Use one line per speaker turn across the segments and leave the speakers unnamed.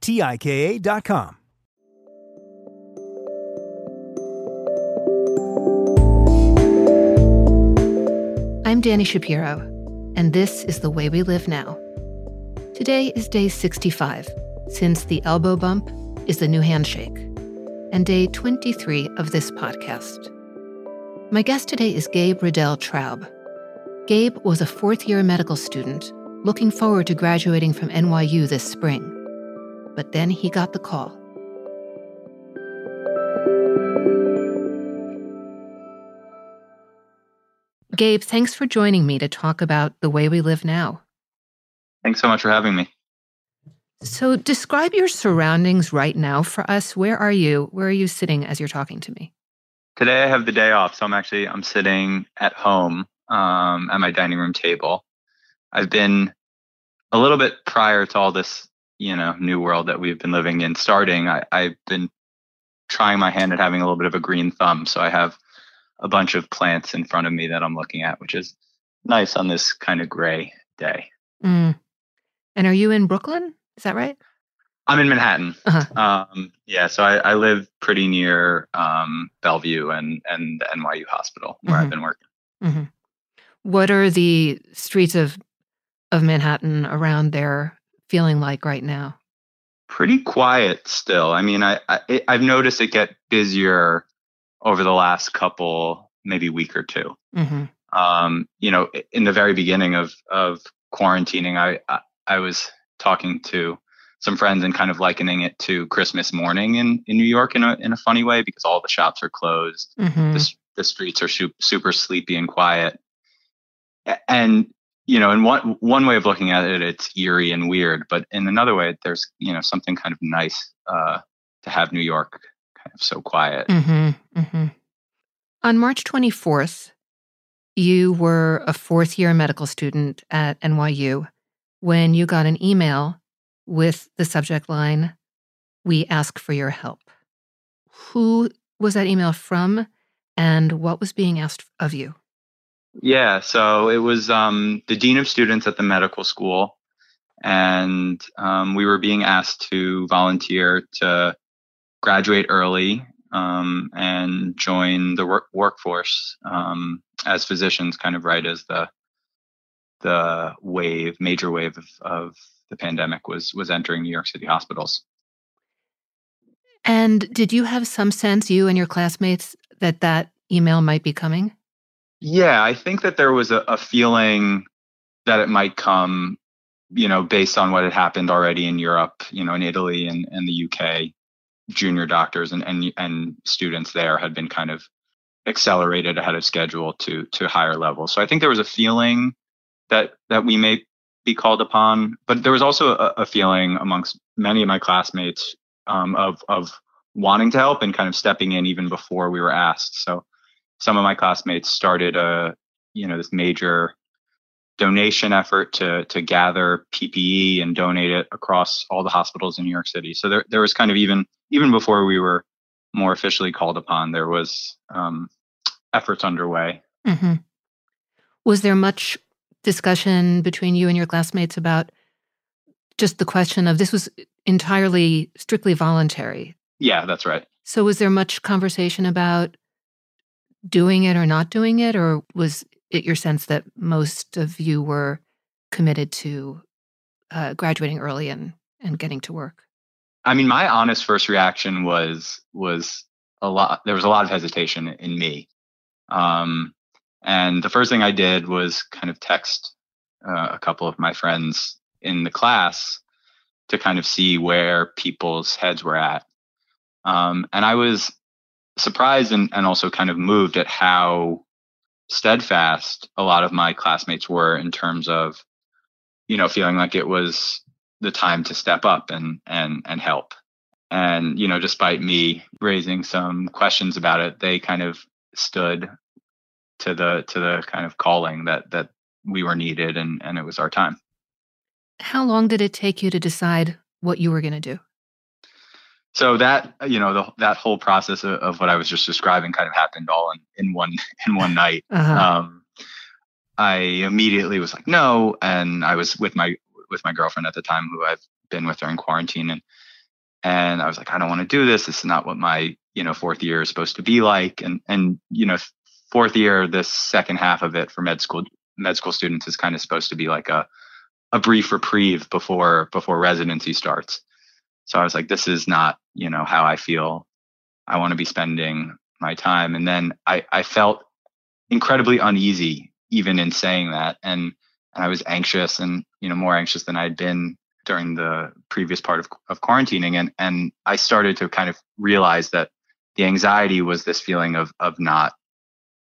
T-I-K-A dot com.
I'm Dani Shapiro, and this is The Way We Live Now. Today is day 65, since the elbow bump is the new handshake, and day 23 of this podcast. My guest today is Gabe Riddell Traub. Gabe was a fourth year medical student looking forward to graduating from NYU this spring. But then he got the call. Gabe, thanks for joining me to talk about the way we live now.
Thanks so much for having me.
So, describe your surroundings right now for us. Where are you? Where are you sitting as you're talking to me?
Today I have the day off, so I'm actually I'm sitting at home um, at my dining room table. I've been a little bit prior to all this, you know, new world that we've been living in starting. I, I've been trying my hand at having a little bit of a green thumb, so I have a bunch of plants in front of me that I'm looking at, which is nice on this kind of gray day.
Mm. And are you in Brooklyn? Is that right?
I'm in Manhattan. Uh-huh. Um, yeah, so I, I, live pretty near um, Bellevue and and the NYU Hospital where mm-hmm. I've been working.
Mm-hmm. What are the streets of of Manhattan around there feeling like right now?
Pretty quiet still. I mean, I, I I've noticed it get busier over the last couple, maybe week or 2 mm-hmm. um, you know, in the very beginning of of quarantining, I, I, I was talking to some friends and kind of likening it to Christmas morning in, in New York in a in a funny way because all the shops are closed, mm-hmm. the the streets are super, super sleepy and quiet, and you know, in one one way of looking at it, it's eerie and weird, but in another way, there's you know something kind of nice uh, to have New York kind of so quiet.
Mm-hmm, mm-hmm. On March 24th, you were a fourth year medical student at NYU when you got an email with the subject line, We ask for your help. Who was that email from and what was being asked of you?
Yeah, so it was um, the dean of students at the medical school, and um, we were being asked to volunteer to graduate early um, and join the work- workforce um, as physicians, kind of right as the the wave, major wave of, of the pandemic was was entering New York City hospitals.
And did you have some sense, you and your classmates, that that email might be coming?
Yeah, I think that there was a, a feeling that it might come, you know, based on what had happened already in Europe, you know, in Italy and, and the UK junior doctors and, and and students there had been kind of accelerated ahead of schedule to to higher levels. So I think there was a feeling that that we may be called upon, but there was also a, a feeling amongst many of my classmates um, of of wanting to help and kind of stepping in even before we were asked. So some of my classmates started a you know this major donation effort to to gather PPE and donate it across all the hospitals in New York City. So there there was kind of even even before we were more officially called upon, there was um, efforts underway. Mm-hmm.
Was there much discussion between you and your classmates about just the question of this was entirely strictly voluntary?
Yeah, that's right.
So was there much conversation about doing it or not doing it, or was it your sense that most of you were committed to uh, graduating early and and getting to work?
I mean, my honest first reaction was was a lot. There was a lot of hesitation in me, um, and the first thing I did was kind of text uh, a couple of my friends in the class to kind of see where people's heads were at. Um, and I was surprised and, and also kind of moved at how steadfast a lot of my classmates were in terms of, you know, feeling like it was the time to step up and and and help. And you know, despite me raising some questions about it, they kind of stood to the to the kind of calling that that we were needed and and it was our time.
How long did it take you to decide what you were going to do?
So that you know the, that whole process of, of, what I was just describing kind of happened all in, in one in one night. Uh-huh. Um, I immediately was like no, and I was with my with my girlfriend at the time, who I've been with during quarantine, and and I was like I don't want to do this. This is not what my you know fourth year is supposed to be like, and and you know fourth year, this second half of it for med school med school students is kind of supposed to be like a a brief reprieve before before residency starts. So I was like, this is not, you know, how I feel I want to be spending my time. And then I, I felt incredibly uneasy even in saying that. And, and I was anxious and, you know, more anxious than I'd been during the previous part of, of quarantining. And, and I started to kind of realize that the anxiety was this feeling of, of not,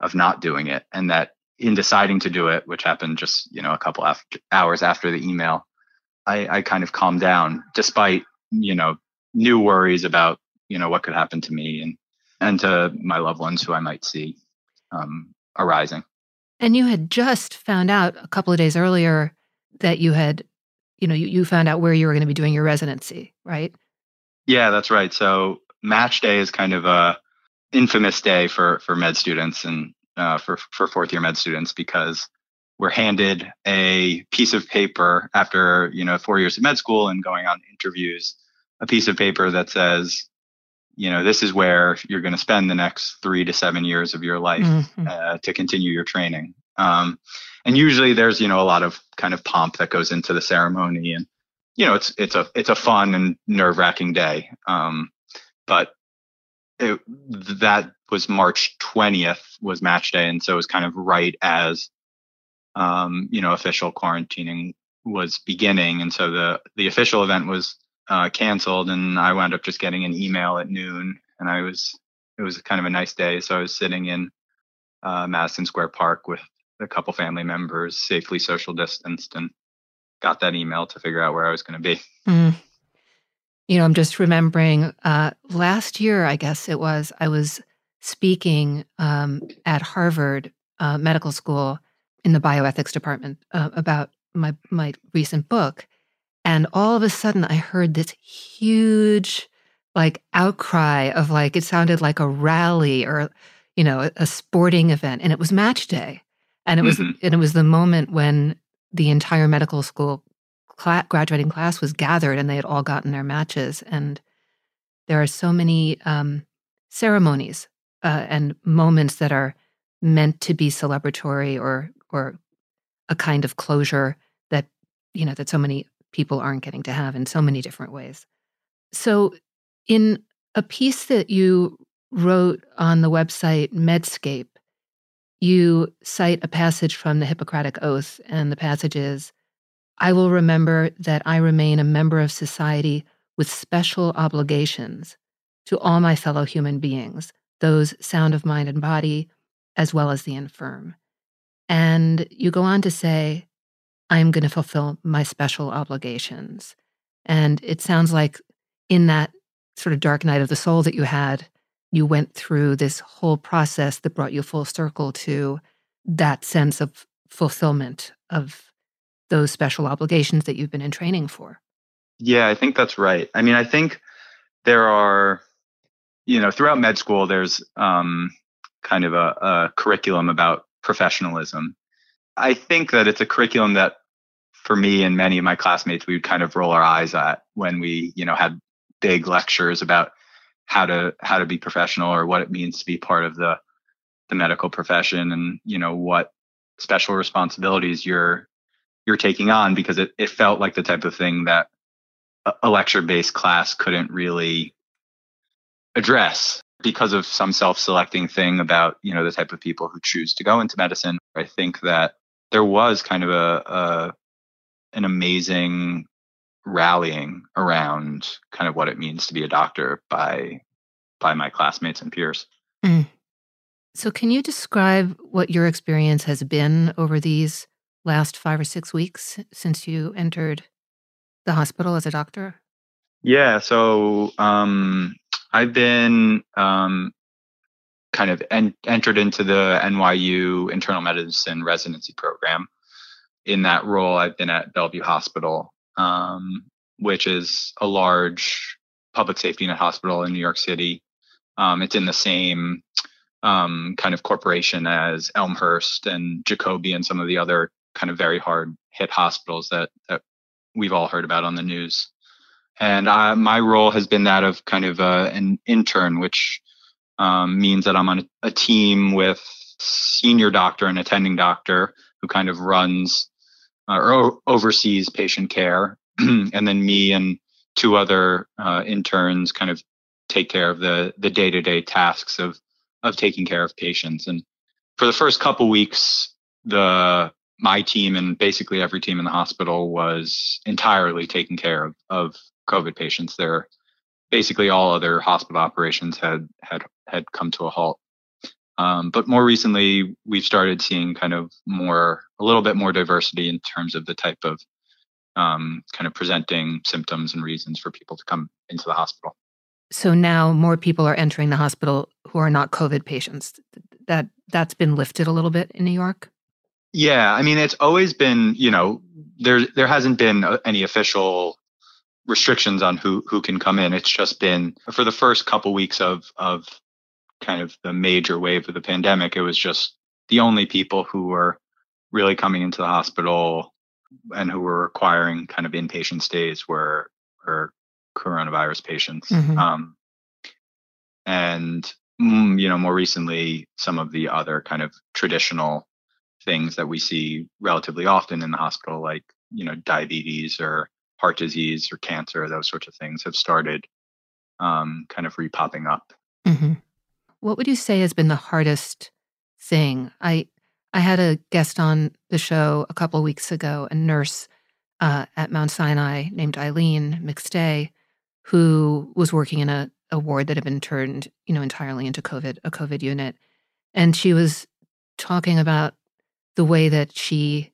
of not doing it. And that in deciding to do it, which happened just, you know, a couple after, hours after the email, I, I kind of calmed down despite you know, new worries about, you know, what could happen to me and, and to my loved ones who I might see um, arising.
And you had just found out a couple of days earlier that you had, you know, you, you found out where you were going to be doing your residency, right?
Yeah, that's right. So match day is kind of a infamous day for for med students and uh, for for fourth year med students because we're handed a piece of paper after you know four years of med school and going on interviews a piece of paper that says, you know, this is where you're going to spend the next three to seven years of your life mm-hmm. uh, to continue your training. Um, and usually there's, you know, a lot of kind of pomp that goes into the ceremony and, you know, it's, it's a, it's a fun and nerve wracking day. Um, but it, that was March 20th was match day. And so it was kind of right as, um, you know, official quarantining was beginning. And so the, the official event was uh, canceled, and I wound up just getting an email at noon, and I was it was kind of a nice day, so I was sitting in uh, Madison Square Park with a couple family members, safely social distanced, and got that email to figure out where I was going to be. Mm.
You know, I'm just remembering uh, last year, I guess it was, I was speaking um, at Harvard uh, Medical School in the bioethics department uh, about my my recent book, and all of a sudden, I heard this huge, like, outcry of like, it sounded like a rally or, you know, a, a sporting event. And it was match day. And it was, mm-hmm. and it was the moment when the entire medical school cl- graduating class was gathered and they had all gotten their matches. And there are so many um, ceremonies uh, and moments that are meant to be celebratory or, or a kind of closure that, you know, that so many people aren't getting to have in so many different ways. So, in a piece that you wrote on the website Medscape, you cite a passage from the Hippocratic Oath, and the passage is I will remember that I remain a member of society with special obligations to all my fellow human beings, those sound of mind and body, as well as the infirm. And you go on to say, I'm going to fulfill my special obligations. And it sounds like in that sort of dark night of the soul that you had, you went through this whole process that brought you full circle to that sense of fulfillment of those special obligations that you've been in training for.
Yeah, I think that's right. I mean, I think there are, you know, throughout med school, there's um, kind of a, a curriculum about professionalism. I think that it's a curriculum that for me and many of my classmates, we would kind of roll our eyes at when we, you know, had big lectures about how to how to be professional or what it means to be part of the the medical profession and you know what special responsibilities you're you're taking on because it, it felt like the type of thing that a lecture based class couldn't really address because of some self-selecting thing about you know the type of people who choose to go into medicine i think that there was kind of a, a an amazing rallying around kind of what it means to be a doctor by by my classmates and peers mm.
so can you describe what your experience has been over these last five or six weeks since you entered the hospital as a doctor?
Yeah, so um, I've been um, kind of en- entered into the NYU internal medicine residency program. In that role, I've been at Bellevue Hospital, um, which is a large public safety net hospital in New York City. Um, it's in the same um, kind of corporation as Elmhurst and Jacobi and some of the other kind of very hard hit hospitals that that we've all heard about on the news. And I, my role has been that of kind of uh, an intern, which um, means that I'm on a, team with senior doctor and attending doctor who kind of runs uh, or oversees patient care, and then me and two other uh, interns kind of take care of the the day to day tasks of of taking care of patients. And for the first couple weeks, the my team and basically every team in the hospital was entirely taking care of, of COVID patients. There, basically all other hospital operations had had had come to a halt. Um, but more recently, we've started seeing kind of more, a little bit more diversity in terms of the type of um, kind of presenting symptoms and reasons for people to come into the hospital.
So now more people are entering the hospital who are not COVID patients. That that's been lifted a little bit in New York.
Yeah, I mean, it's always been, you know, there there hasn't been uh, any official restrictions on who who can come in. It's just been for the first couple weeks of of kind of the major wave of the pandemic. It was just the only people who were really coming into the hospital and who were requiring kind of inpatient stays were were coronavirus patients. Mm-hmm. Um, and mm, you know, more recently, some of the other kind of traditional things that we see relatively often in the hospital, like you know diabetes or heart disease or cancer, those sorts of things have started um, kind of repopping up. Mm-hmm.
What would you say has been the hardest thing? I I had a guest on the show a couple weeks ago, a nurse uh, at Mount Sinai named Eileen McStay, who was working in a, a ward that had been turned, you know, entirely into COVID, a COVID unit, and she was talking about the way that she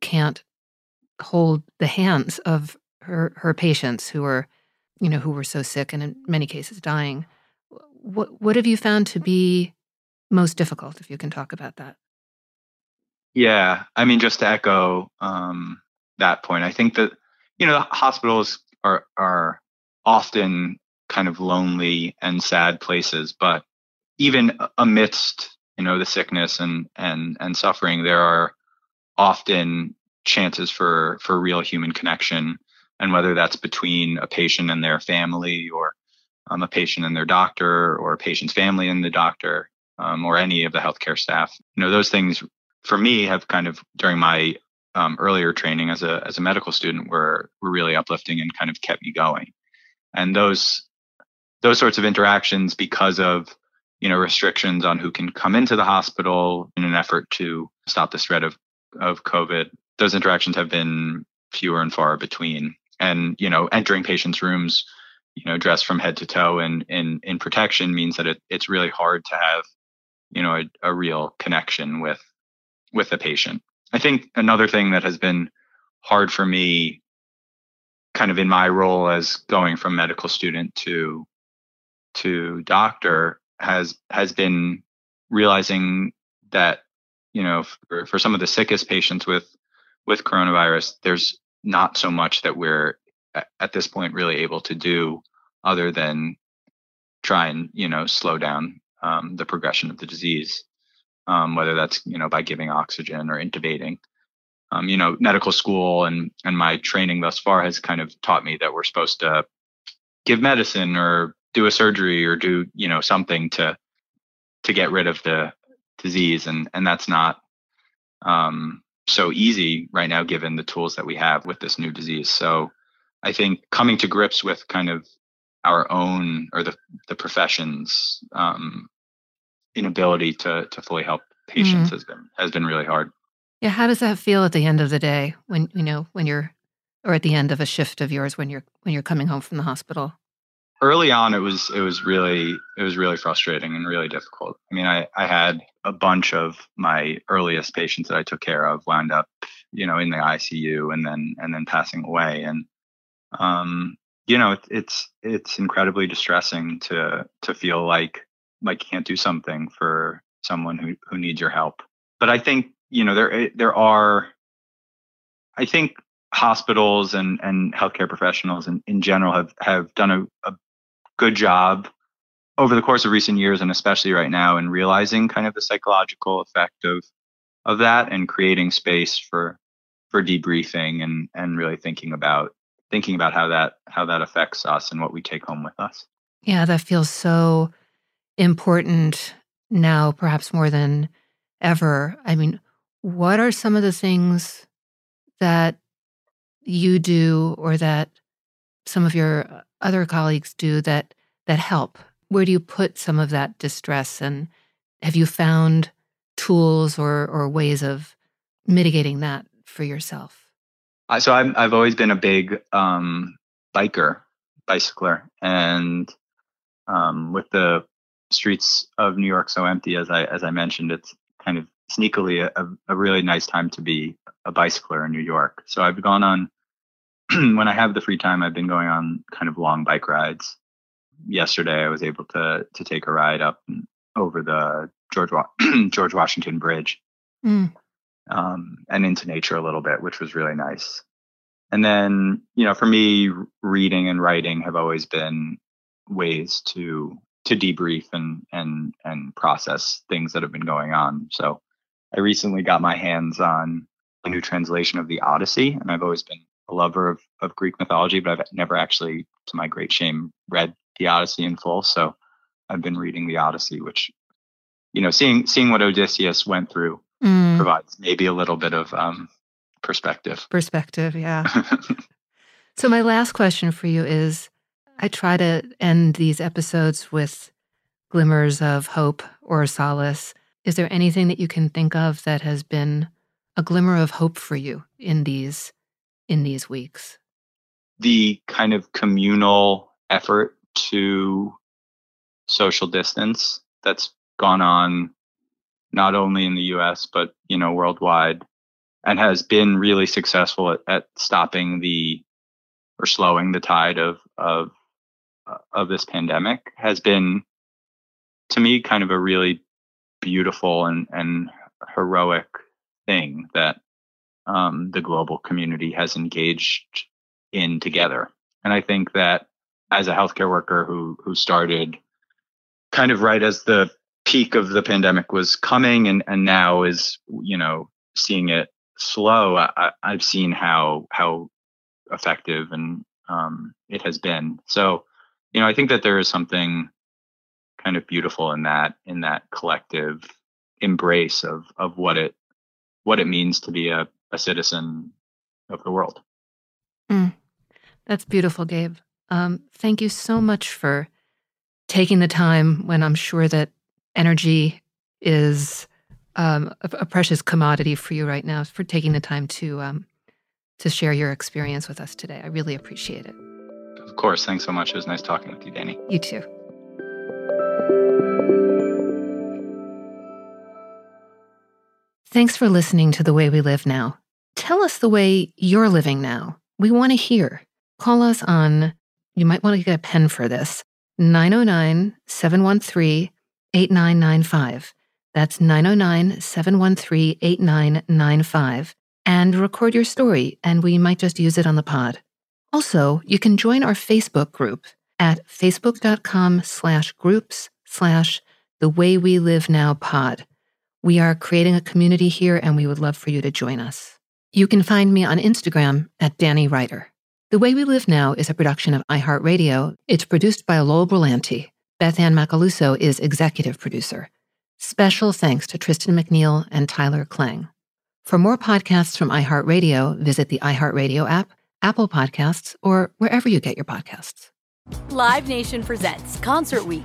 can't hold the hands of her her patients who are you know who were so sick and in many cases dying. What what have you found to be most difficult if you can talk about that?
Yeah i mean just to echo um, that point i think that you know hospitals are are often kind of lonely and sad places but even amidst you know the sickness and and and suffering there are often chances for for real human connection and whether that's between a patient and their family or um, a patient and their doctor or a patient's family and the doctor um, or any of the healthcare staff you know those things for me have kind of during my um, earlier training as a as a medical student were were really uplifting and kind of kept me going and those those sorts of interactions because of you know, restrictions on who can come into the hospital in an effort to stop the spread of, of COVID. Those interactions have been fewer and far between. And, you know, entering patients' rooms, you know, dressed from head to toe in in, in protection means that it, it's really hard to have, you know, a, a real connection with with the patient. I think another thing that has been hard for me kind of in my role as going from medical student to to doctor has has been realizing that you know for, for some of the sickest patients with with coronavirus, there's not so much that we're at this point really able to do other than try and you know slow down um, the progression of the disease, um, whether that's you know by giving oxygen or intubating. Um, you know, medical school and and my training thus far has kind of taught me that we're supposed to give medicine or do a surgery or do you know something to to get rid of the disease and and that's not um, so easy right now given the tools that we have with this new disease. So i think coming to grips with kind of our own or the the profession's um, inability to to fully help patients mm. has been has been really hard.
Yeah how does that feel at the end of the day when you know when you're or at the end of a shift of yours when you're when you're coming home from the hospital
early on it was it was really it was really frustrating and really difficult. I mean i i had a bunch of my earliest patients that i took care of wound up you know in the icu and then and then passing away. And um you know it, it's it's incredibly distressing to to feel like like you can't do something for someone who who needs your help. But i think you know there there are i think hospitals and and healthcare professionals in, in general have have done a, a good job over the course of recent years and especially right now in realizing kind of the psychological effect of of that and creating space for for debriefing and and really thinking about thinking about how that how that affects us and what we take home with us.
Yeah, that feels so important now perhaps more than ever. I mean, what are some of the things that you do or that some of your uh, other colleagues do that that help? Where do you put some of that distress and have you found tools or or ways of mitigating that for yourself?
so I've I've always been a big um, biker, bicycler, and um, with the streets of New York so empty as I as I mentioned, it's kind of sneakily a, a really nice time to be a bicycler in New York. So I've gone on when I have the free time, I've been going on kind of long bike rides. Yesterday, I was able to to take a ride up over the George George Washington Bridge, mm. um, and into nature a little bit, which was really nice. And then, you know, for me, reading and writing have always been ways to to debrief and and and process things that have been going on. So, I recently got my hands on a new translation of the Odyssey, and I've always been a lover of, of Greek mythology, but I've never actually, to my great shame, read the Odyssey in full. So I've been reading the Odyssey, which, you know, seeing seeing what Odysseus went through mm. provides maybe a little bit of um, perspective.
Perspective, yeah. so my last question for you is: I try to end these episodes with glimmers of hope or solace. Is there anything that you can think of that has been a glimmer of hope for you in these in these weeks?
The kind of communal effort to social distance that's gone on not only in the US but you know worldwide and has been really successful at, at stopping the or slowing the tide of of of this pandemic has been to me kind of a really beautiful and and heroic thing that um, the global community has engaged in together. And I think that as a healthcare worker who who started kind of right as the peak of the pandemic was coming and and now is you know seeing it slow I, have seen how how effective and um, it has been so you know i think that there is something kind of beautiful in that in that collective embrace of of what it what it means to be a a citizen of the world.
Mm, that's beautiful, Gabe. Um, thank you so much for taking the time when I'm sure that energy is um, a, a, precious commodity for you right now. For taking the time to um, to share your experience with us today, I really appreciate it.
Of course, thanks so much. It was nice talking with you, Dani.
You too. Thanks for listening to The Way We Live Now. Tell us the way you're living now. We want to hear. Call us on, you might want to get a pen for this, 909 713 8995. That's 909 713 8995. and record your story, and we might just use it on the pod. Also, you can join our Facebook group at facebook.com slash groups slash the way we live now pod. We are creating a community here and we would love for you to join us. You can find me on Instagram at Danny Ryder. The Way We Live Now is a production of iHeartRadio. It's produced by Lowell Brillante. Beth Ann Macaluso is executive producer. Special thanks to Tristan McNeil and Tyler Klang. For more podcasts from iHeartRadio, visit the iHeartRadio app, Apple Podcasts, or wherever you get your podcasts.
Live Nation presents Concert Week.